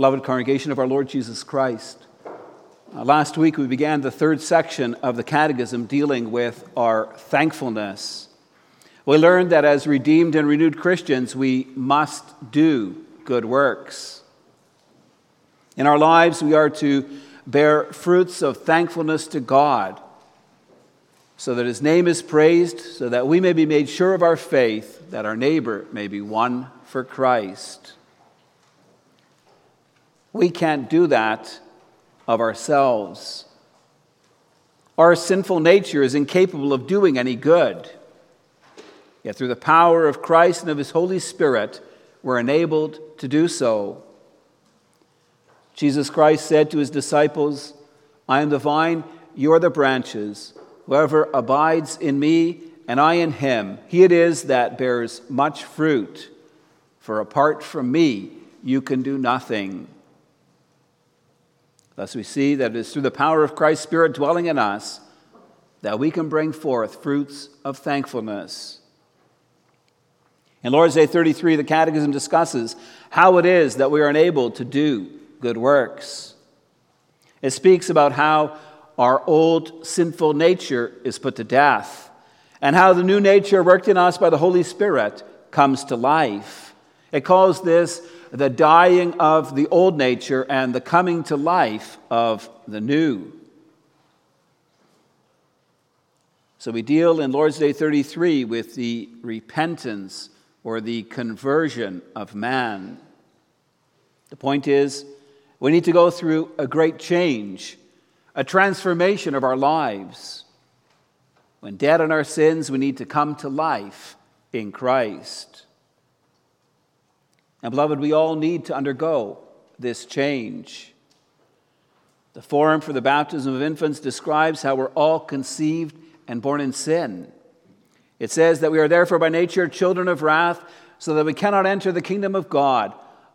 Beloved congregation of our Lord Jesus Christ, uh, last week we began the third section of the Catechism dealing with our thankfulness. We learned that as redeemed and renewed Christians, we must do good works. In our lives, we are to bear fruits of thankfulness to God so that his name is praised, so that we may be made sure of our faith, that our neighbor may be won for Christ. We can't do that of ourselves. Our sinful nature is incapable of doing any good. Yet through the power of Christ and of his Holy Spirit, we're enabled to do so. Jesus Christ said to his disciples, I am the vine, you are the branches. Whoever abides in me and I in him, he it is that bears much fruit. For apart from me, you can do nothing. Thus, we see that it is through the power of Christ's Spirit dwelling in us that we can bring forth fruits of thankfulness. In Lord's Day 33, the Catechism discusses how it is that we are enabled to do good works. It speaks about how our old sinful nature is put to death, and how the new nature worked in us by the Holy Spirit comes to life. It calls this the dying of the old nature and the coming to life of the new. So we deal in Lord's Day 33 with the repentance or the conversion of man. The point is, we need to go through a great change a transformation of our lives. When dead in our sins, we need to come to life in Christ. And, beloved, we all need to undergo this change. The Form for the Baptism of Infants describes how we're all conceived and born in sin. It says that we are therefore by nature children of wrath, so that we cannot enter the kingdom of God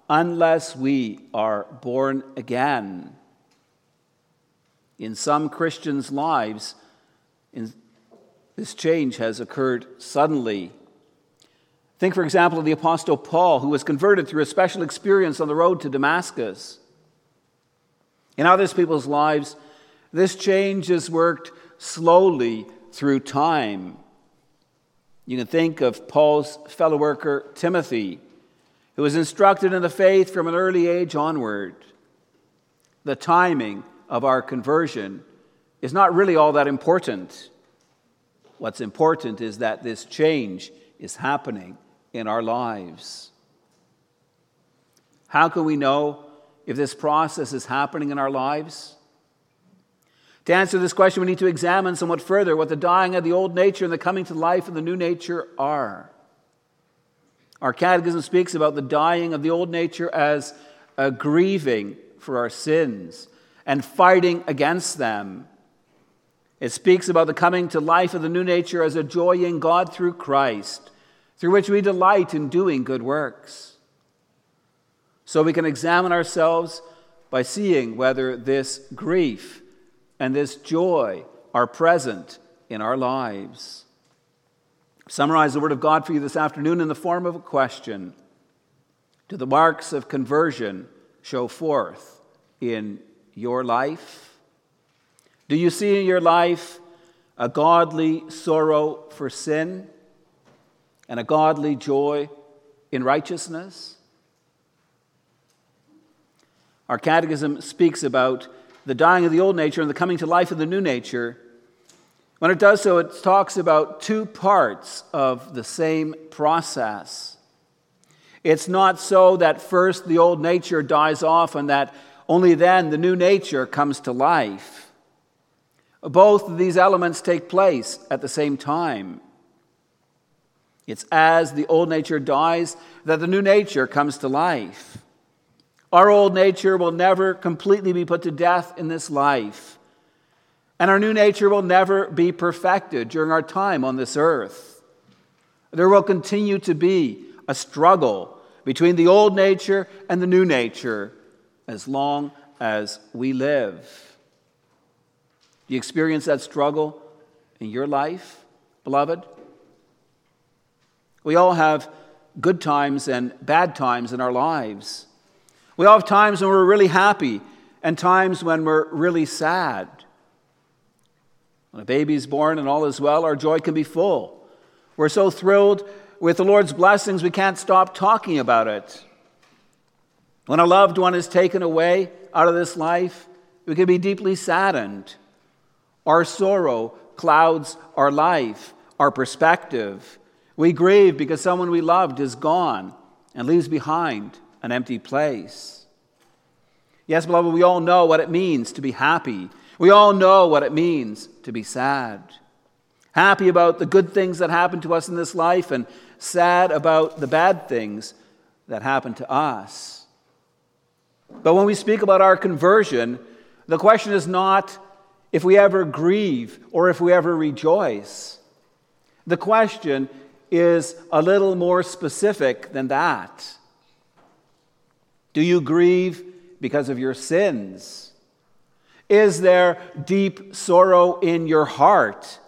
unless we are born again in some Christians' lives, in, this change has occurred suddenly. Think, for example, of the Apostle Paul, who was converted through a special experience on the road to Damascus. In others people's lives, this change has worked slowly through time. You can think of Paul's fellow worker, Timothy, who was instructed in the faith from an early age onward. The timing of our conversion is not really all that important. What's important is that this change is happening in our lives. How can we know if this process is happening in our lives? To answer this question, we need to examine somewhat further what the dying of the old nature and the coming to life of the new nature are. Our catechism speaks about the dying of the old nature as a grieving for our sins, and fighting against them. It speaks about the coming to life of the new nature as a joy in God through Christ, through which we delight in doing good works. So we can examine ourselves by seeing whether this grief and this joy are present in our lives. Summarize the Word of God for you this afternoon in the form of a question Do the marks of conversion show forth in your life? Do you see in your life a godly sorrow for sin and a godly joy in righteousness? Our catechism speaks about the dying of the old nature and the coming to life of the new nature. When it does so, it talks about two parts of the same process. It's not so that first the old nature dies off and that only then the new nature comes to life. Both of these elements take place at the same time. It's as the old nature dies that the new nature comes to life. Our old nature will never completely be put to death in this life, and our new nature will never be perfected during our time on this earth. There will continue to be a struggle between the old nature and the new nature as long as we live. Do you experience that struggle in your life, beloved? We all have good times and bad times in our lives. We all have times when we're really happy and times when we're really sad. When a baby is born and all is well, our joy can be full. We're so thrilled with the Lord's blessings, we can't stop talking about it. When a loved one is taken away out of this life, we can be deeply saddened. Our sorrow clouds our life, our perspective. We grieve because someone we loved is gone and leaves behind an empty place. Yes, beloved, we all know what it means to be happy. We all know what it means to be sad. Happy about the good things that happen to us in this life and sad about the bad things that happen to us. But when we speak about our conversion, the question is not if we ever grieve or if we ever rejoice. The question is a little more specific than that. Do you grieve because of your sins? Is there deep sorrow in your heart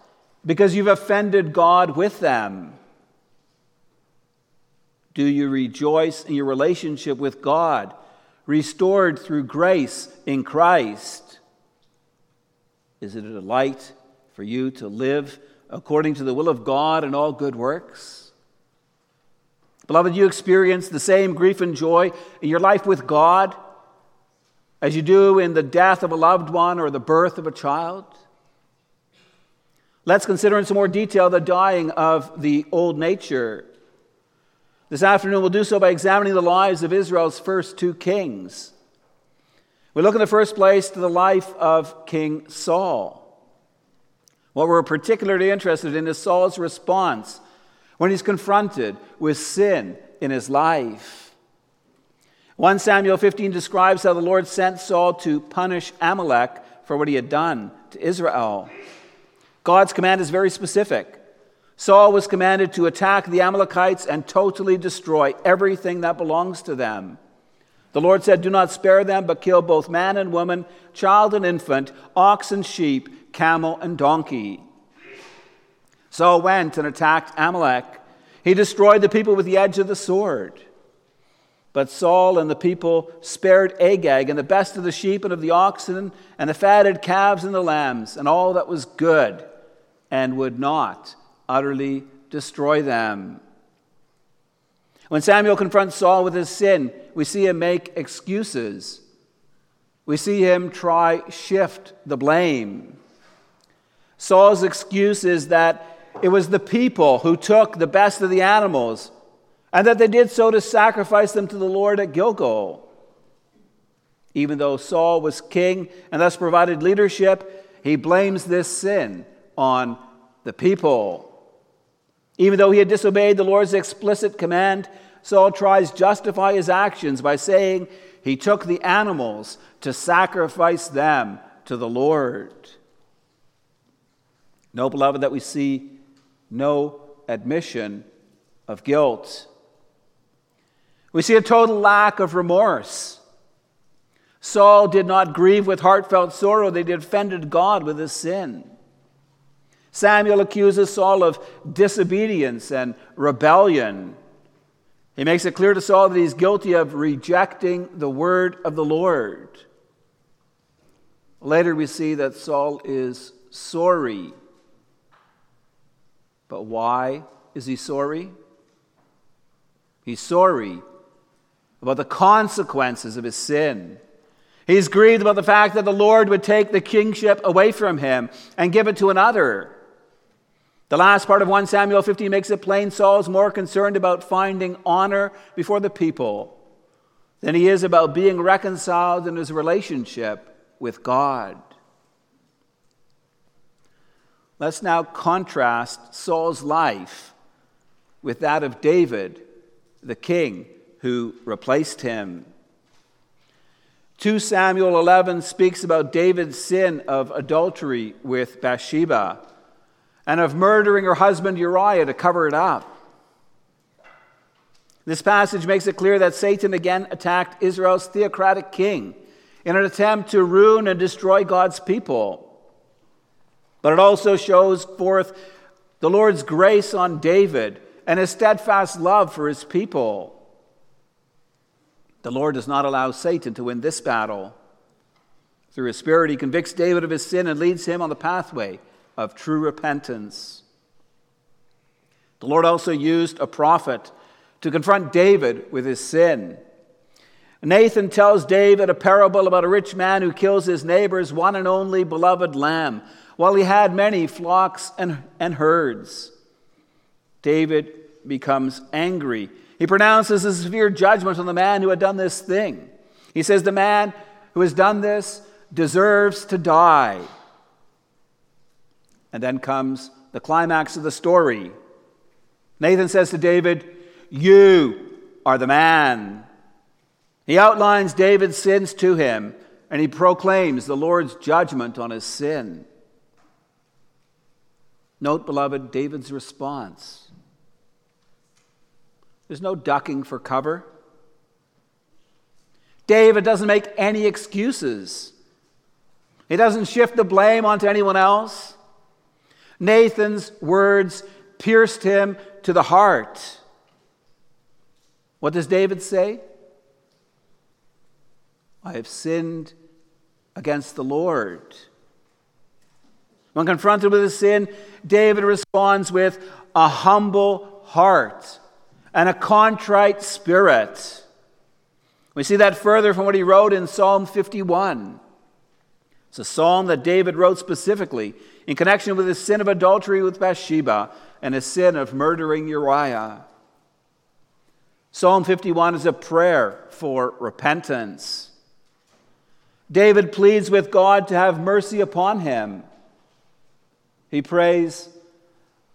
because you've offended God with them? Do you rejoice in your relationship with God, restored through grace in Christ? Is it a delight for you to live according to the will of God and all good works? Beloved, you experience the same grief and joy in your life with God as you do in the death of a loved one or the birth of a child. Let's consider in some more detail the dying of the old nature. This afternoon, we'll do so by examining the lives of Israel's first two kings. We look in the first place to the life of King Saul. What we're particularly interested in is Saul's response when he's confronted with sin in his life. 1 Samuel 15 describes how the Lord sent Saul to punish Amalek for what he had done to Israel. God's command is very specific. Saul was commanded to attack the Amalekites and totally destroy everything that belongs to them. The Lord said, Do not spare them, but kill both man and woman, child and infant, ox and sheep, camel and donkey. Saul went and attacked Amalek. He destroyed the people with the edge of the sword. But Saul and the people spared Agag and the best of the sheep and of the oxen and the fatted calves and the lambs and all that was good, and would not utterly destroy them. When Samuel confronts Saul with his sin, we see him make excuses. We see him try shift the blame. Saul's excuse is that it was the people who took the best of the animals and that they did so to sacrifice them to the Lord at Gilgal. Even though Saul was king and thus provided leadership, he blames this sin on the people. Even though he had disobeyed the Lord's explicit command, Saul tries to justify his actions by saying he took the animals to sacrifice them to the Lord. No, beloved, that we see no admission of guilt. We see a total lack of remorse. Saul did not grieve with heartfelt sorrow, they defended God with his sin. Samuel accuses Saul of disobedience and rebellion. He makes it clear to Saul that he's guilty of rejecting the word of the Lord. Later, we see that Saul is sorry. But why is he sorry? He's sorry about the consequences of his sin. He's grieved about the fact that the Lord would take the kingship away from him and give it to another. The last part of 1 Samuel 15 makes it plain Saul's more concerned about finding honor before the people than he is about being reconciled in his relationship with God. Let's now contrast Saul's life with that of David, the king who replaced him. 2 Samuel 11 speaks about David's sin of adultery with Bathsheba and of murdering her husband Uriah to cover it up. This passage makes it clear that Satan again attacked Israel's theocratic king in an attempt to ruin and destroy God's people. But it also shows forth the Lord's grace on David and his steadfast love for his people. The Lord does not allow Satan to win this battle. Through his Spirit, he convicts David of his sin and leads him on the pathway of true repentance. The Lord also used a prophet to confront David with his sin. Nathan tells David a parable about a rich man who kills his neighbor's one and only beloved lamb while he had many flocks and, and herds. David becomes angry. He pronounces a severe judgment on the man who had done this thing. He says, The man who has done this deserves to die. And then comes the climax of the story. Nathan says to David, You are the man. He outlines David's sins to him, and he proclaims the Lord's judgment on his sin. Note, beloved, David's response. There's no ducking for cover. David doesn't make any excuses. He doesn't shift the blame onto anyone else. Nathan's words pierced him to the heart. What does David say? I have sinned against the Lord. When confronted with his sin, David responds with a humble heart and a contrite spirit. We see that further from what he wrote in Psalm 51. It's a psalm that David wrote specifically in connection with his sin of adultery with Bathsheba and his sin of murdering Uriah. Psalm 51 is a prayer for repentance. David pleads with God to have mercy upon him. He prays,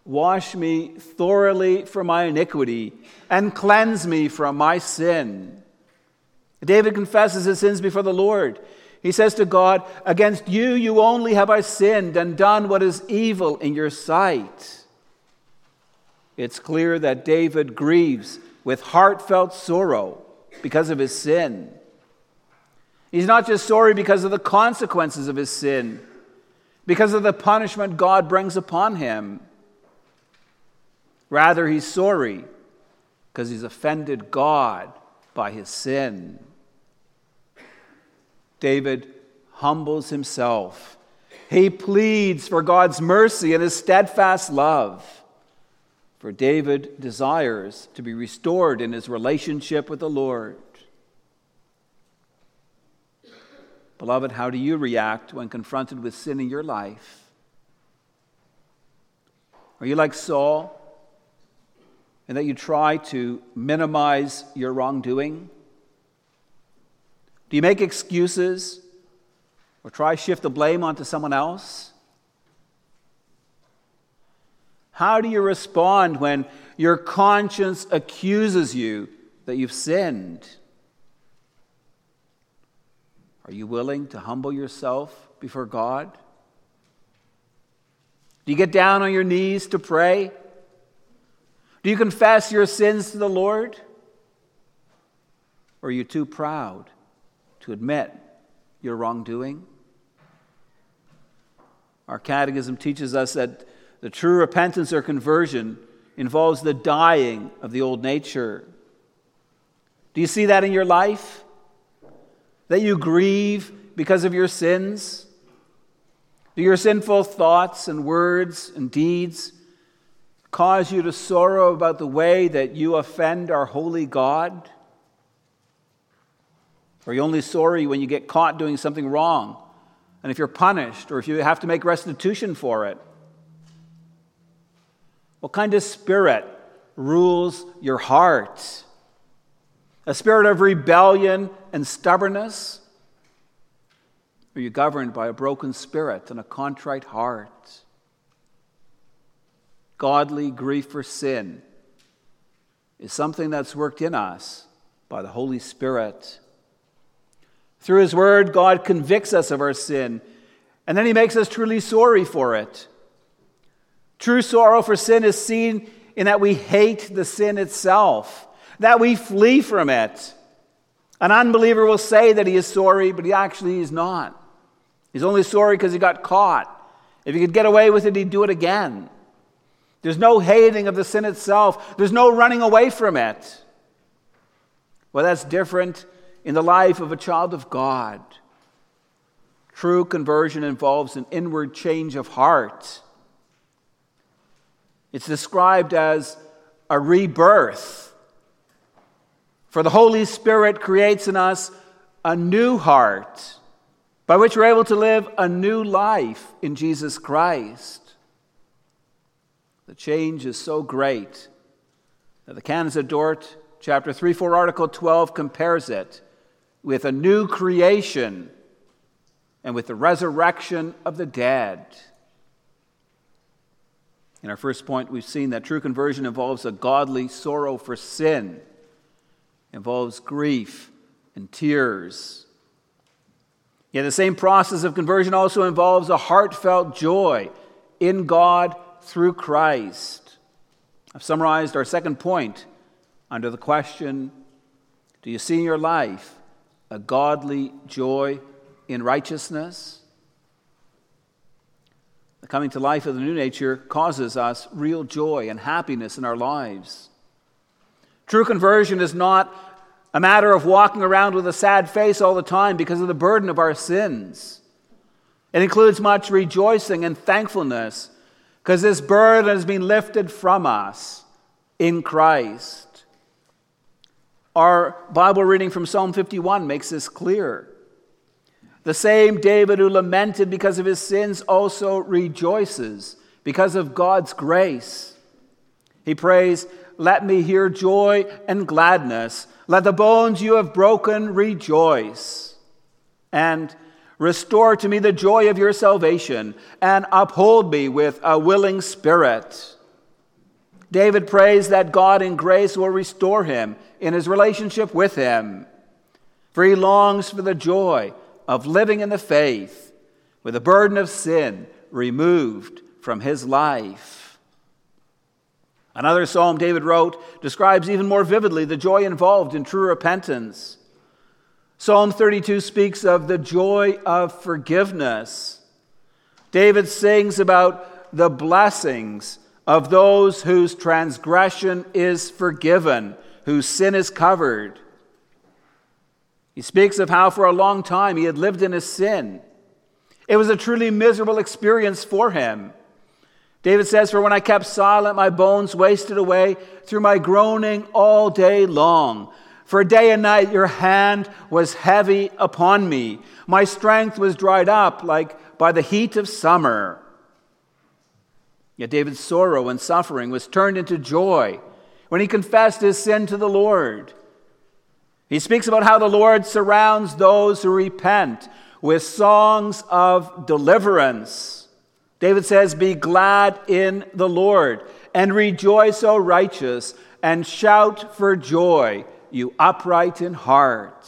Wash me thoroughly from my iniquity and cleanse me from my sin. David confesses his sins before the Lord. He says to God, Against you, you only have I sinned and done what is evil in your sight. It's clear that David grieves with heartfelt sorrow because of his sin. He's not just sorry because of the consequences of his sin, because of the punishment God brings upon him. Rather, he's sorry because he's offended God by his sin. David humbles himself. He pleads for God's mercy and his steadfast love. For David desires to be restored in his relationship with the Lord. Beloved, how do you react when confronted with sin in your life? Are you like Saul, in that you try to minimize your wrongdoing? Do you make excuses or try to shift the blame onto someone else? How do you respond when your conscience accuses you that you've sinned? Are you willing to humble yourself before God? Do you get down on your knees to pray? Do you confess your sins to the Lord? Or are you too proud to admit your wrongdoing. Our catechism teaches us that the true repentance or conversion involves the dying of the old nature. Do you see that in your life? That you grieve because of your sins? Do your sinful thoughts and words and deeds cause you to sorrow about the way that you offend our holy God? Are you only sorry when you get caught doing something wrong? And if you're punished or if you have to make restitution for it? What kind of spirit rules your heart? A spirit of rebellion and stubbornness? Are you governed by a broken spirit and a contrite heart? Godly grief for sin is something that's worked in us by the Holy Spirit. Through His Word, God convicts us of our sin, and then He makes us truly sorry for it. True sorrow for sin is seen in that we hate the sin itself, that we flee from it. An unbeliever will say that he is sorry, but he actually is not. He's only sorry because he got caught. If he could get away with it, he'd do it again. There's no hating of the sin itself, there's no running away from it. Well, that's different in the life of a child of God. True conversion involves an inward change of heart. It's described as a rebirth. For the Holy Spirit creates in us a new heart by which we're able to live a new life in Jesus Christ. The change is so great that the Canons of Dort, chapter 3 4, article 12, compares it with a new creation and with the resurrection of the dead. In our first point, we've seen that true conversion involves a godly sorrow for sin, involves grief and tears. Yet the same process of conversion also involves a heartfelt joy in God through Christ. I've summarized our second point under the question Do you see in your life a godly joy in righteousness? The coming to life of the new nature causes us real joy and happiness in our lives. True conversion is not a matter of walking around with a sad face all the time because of the burden of our sins. It includes much rejoicing and thankfulness because this burden has been lifted from us in Christ. Our Bible reading from Psalm 51 makes this clear. The same David who lamented because of his sins also rejoices because of God's grace. He prays, Let me hear joy and gladness. Let the bones you have broken rejoice. And restore to me the joy of your salvation, and uphold me with a willing spirit. David prays that God in grace will restore him in his relationship with him, for he longs for the joy of living in the faith with the burden of sin removed from his life. Another psalm David wrote describes even more vividly the joy involved in true repentance. Psalm 32 speaks of the joy of forgiveness. David sings about the blessings of those whose transgression is forgiven, whose sin is covered. He speaks of how for a long time he had lived in his sin. It was a truly miserable experience for him. David says, For when I kept silent, my bones wasted away through my groaning all day long. For day and night your hand was heavy upon me. My strength was dried up like by the heat of summer. Yet David's sorrow and suffering was turned into joy when he confessed his sin to the Lord. He speaks about how the Lord surrounds those who repent with songs of deliverance. David says, Be glad in the Lord, and rejoice, O righteous, and shout for joy, you upright in heart.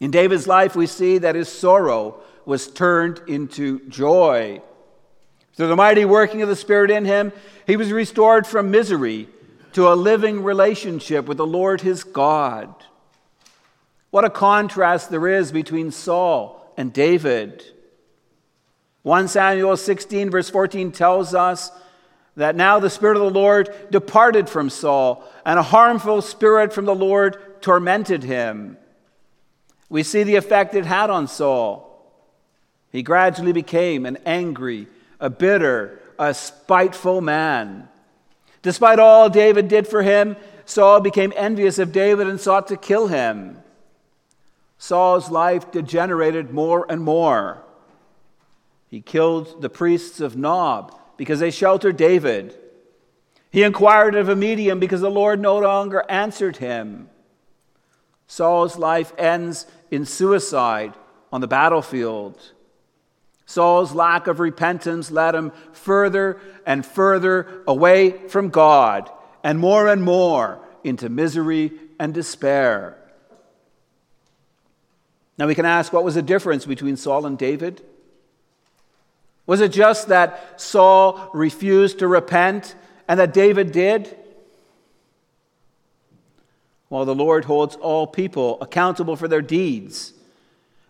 In David's life, we see that his sorrow was turned into joy. Through the mighty working of the Spirit in him, he was restored from misery to a living relationship with the Lord his God. What a contrast there is between Saul and David. 1 Samuel 16, verse 14 tells us that now the Spirit of the Lord departed from Saul, and a harmful spirit from the Lord tormented him. We see the effect it had on Saul. He gradually became an angry, a bitter, a spiteful man. Despite all David did for him, Saul became envious of David and sought to kill him. Saul's life degenerated more and more. He killed the priests of Nob because they sheltered David. He inquired of a medium because the Lord no longer answered him. Saul's life ends in suicide on the battlefield. Saul's lack of repentance led him further and further away from God and more and more into misery and despair. Now we can ask what was the difference between Saul and David? Was it just that Saul refused to repent and that David did? Well, the Lord holds all people accountable for their deeds.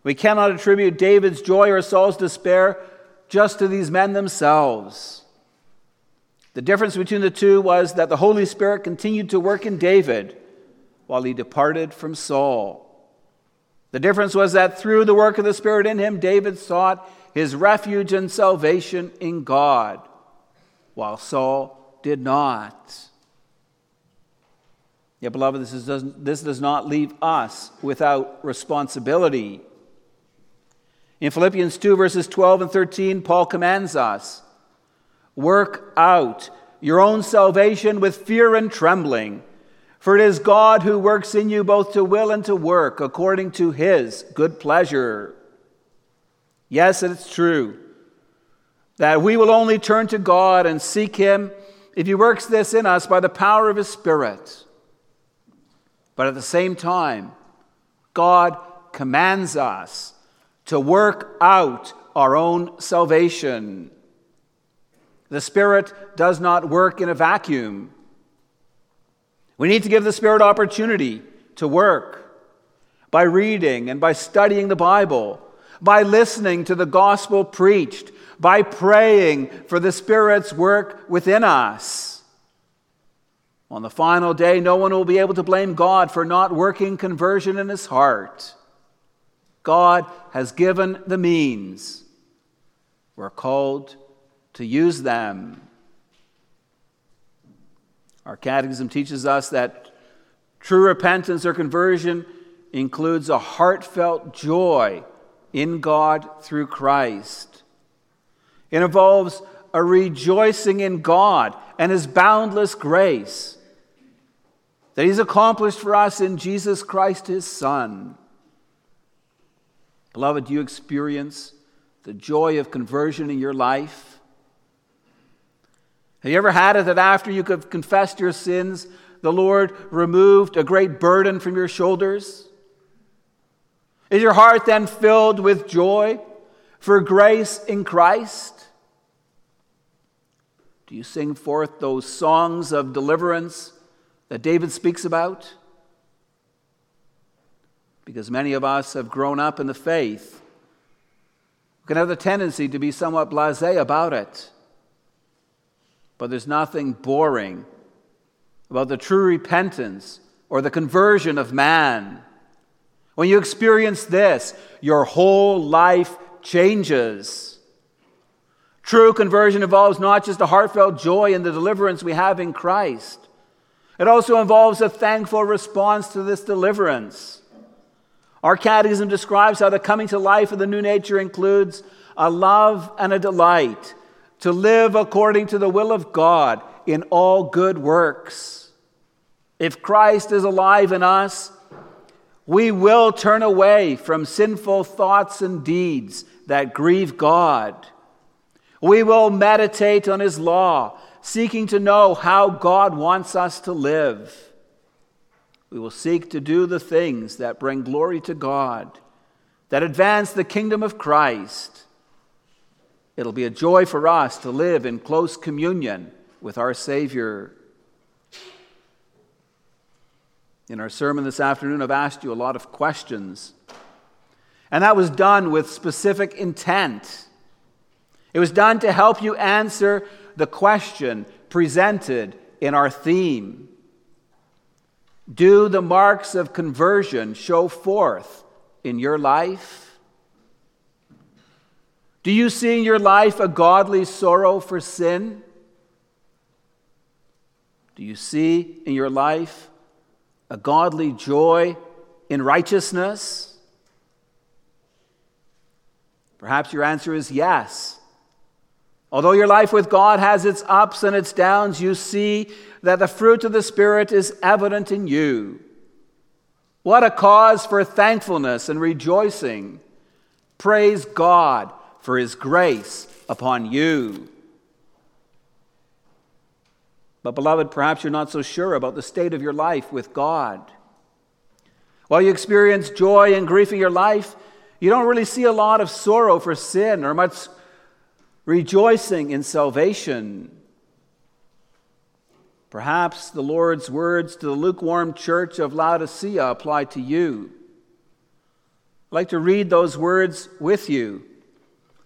We cannot attribute David's joy or Saul's despair just to these men themselves. The difference between the two was that the Holy Spirit continued to work in David, while he departed from Saul. The difference was that through the work of the Spirit in him, David sought his refuge and salvation in God, while Saul did not. Yet, beloved, this, is, this does not leave us without responsibility. In Philippians 2, verses 12 and 13, Paul commands us work out your own salvation with fear and trembling. For it is God who works in you both to will and to work according to his good pleasure. Yes, it's true that we will only turn to God and seek him if he works this in us by the power of his Spirit. But at the same time, God commands us to work out our own salvation. The Spirit does not work in a vacuum. We need to give the Spirit opportunity to work by reading and by studying the Bible, by listening to the gospel preached, by praying for the Spirit's work within us. On the final day, no one will be able to blame God for not working conversion in his heart. God has given the means. We're called to use them. Our catechism teaches us that true repentance or conversion includes a heartfelt joy in God through Christ. It involves a rejoicing in God and His boundless grace that He's accomplished for us in Jesus Christ, His Son. Beloved, do you experience the joy of conversion in your life? Have you ever had it that after you have confessed your sins, the Lord removed a great burden from your shoulders? Is your heart then filled with joy for grace in Christ? Do you sing forth those songs of deliverance that David speaks about? Because many of us have grown up in the faith. We can have the tendency to be somewhat blase about it. But there's nothing boring about the true repentance or the conversion of man. When you experience this, your whole life changes. True conversion involves not just a heartfelt joy in the deliverance we have in Christ, it also involves a thankful response to this deliverance. Our catechism describes how the coming to life of the new nature includes a love and a delight to live according to the will of God in all good works. If Christ is alive in us, we will turn away from sinful thoughts and deeds that grieve God. We will meditate on His law, seeking to know how God wants us to live. We will seek to do the things that bring glory to God, that advance the kingdom of Christ. It'll be a joy for us to live in close communion with our Savior. In our sermon this afternoon, I've asked you a lot of questions. And that was done with specific intent. It was done to help you answer the question presented in our theme Do the marks of conversion show forth in your life? Do you see in your life a godly sorrow for sin? Do you see in your life a godly joy in righteousness? Perhaps your answer is yes. Although your life with God has its ups and its downs, you see that the fruit of the Spirit is evident in you. What a cause for thankfulness and rejoicing! Praise God for his grace upon you. But, beloved, perhaps you're not so sure about the state of your life with God. While you experience joy and grief in your life, you don't really see a lot of sorrow for sin or much rejoicing in salvation. Perhaps the Lord's words to the lukewarm church of Laodicea apply to you. I'd like to read those words with you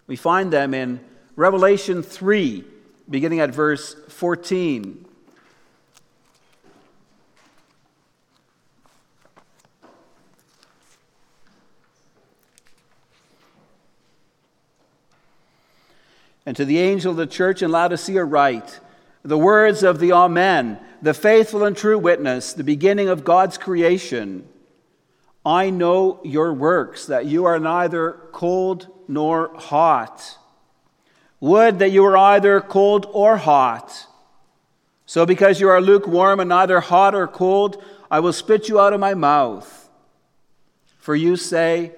we find them in Revelation 3, beginning at verse 14. And to the angel of the church in Laodicea, write the words of the Amen, the faithful and true witness, the beginning of God's creation. I know your works, that you are neither cold nor hot. Would that you were either cold or hot. So, because you are lukewarm and neither hot or cold, I will spit you out of my mouth. For you say,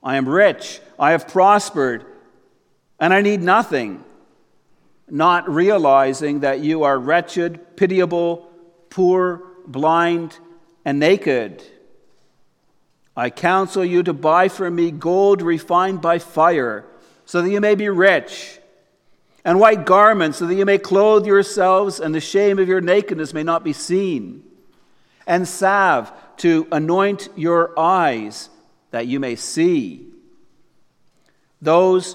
I am rich, I have prospered and I need nothing, not realizing that you are wretched, pitiable, poor, blind, and naked. I counsel you to buy from me gold refined by fire, so that you may be rich, and white garments, so that you may clothe yourselves, and the shame of your nakedness may not be seen, and salve to anoint your eyes, that you may see. Those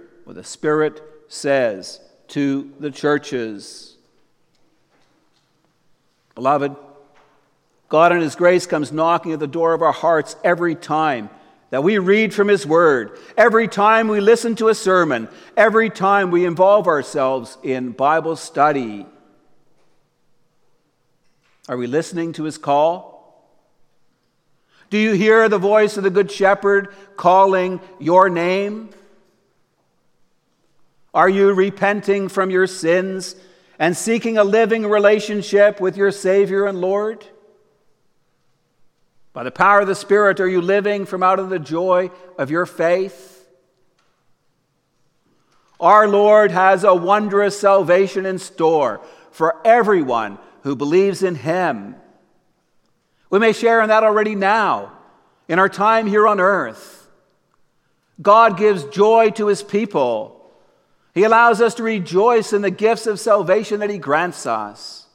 the Spirit says to the churches. Beloved, God in His grace comes knocking at the door of our hearts every time that we read from His Word, every time we listen to a sermon, every time we involve ourselves in Bible study. Are we listening to His call? Do you hear the voice of the Good Shepherd calling your name? Are you repenting from your sins and seeking a living relationship with your Savior and Lord? By the power of the Spirit, are you living from out of the joy of your faith? Our Lord has a wondrous salvation in store for everyone who believes in Him. We may share in that already now, in our time here on earth. God gives joy to His people he allows us to rejoice in the gifts of salvation that He grants us.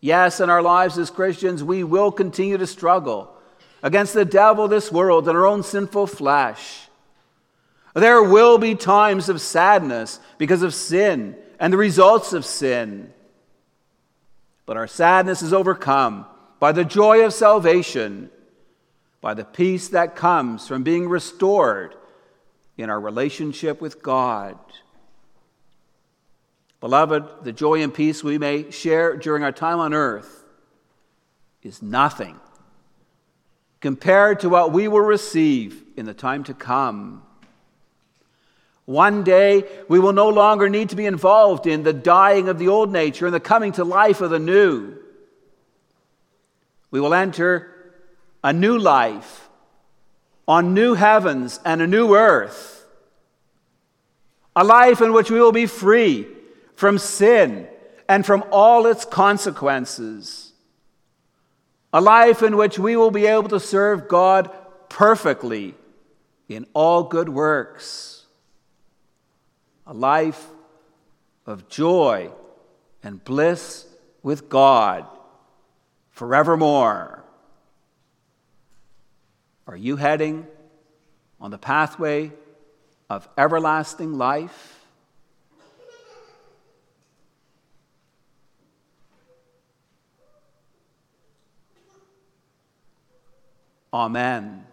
Yes, in our lives as Christians, we will continue to struggle against the devil, this world, and our own sinful flesh. There will be times of sadness because of sin and the results of sin. But our sadness is overcome by the joy of salvation, by the peace that comes from being restored in our relationship with God. Beloved, the joy and peace we may share during our time on earth is nothing compared to what we will receive in the time to come. One day, we will no longer need to be involved in the dying of the old nature and the coming to life of the new. We will enter a new life on new heavens and a new earth. A life in which we will be free from sin and from all its consequences. A life in which we will be able to serve God perfectly in all good works. A life of joy and bliss with God forevermore. Are you heading on the pathway of everlasting life? Amen.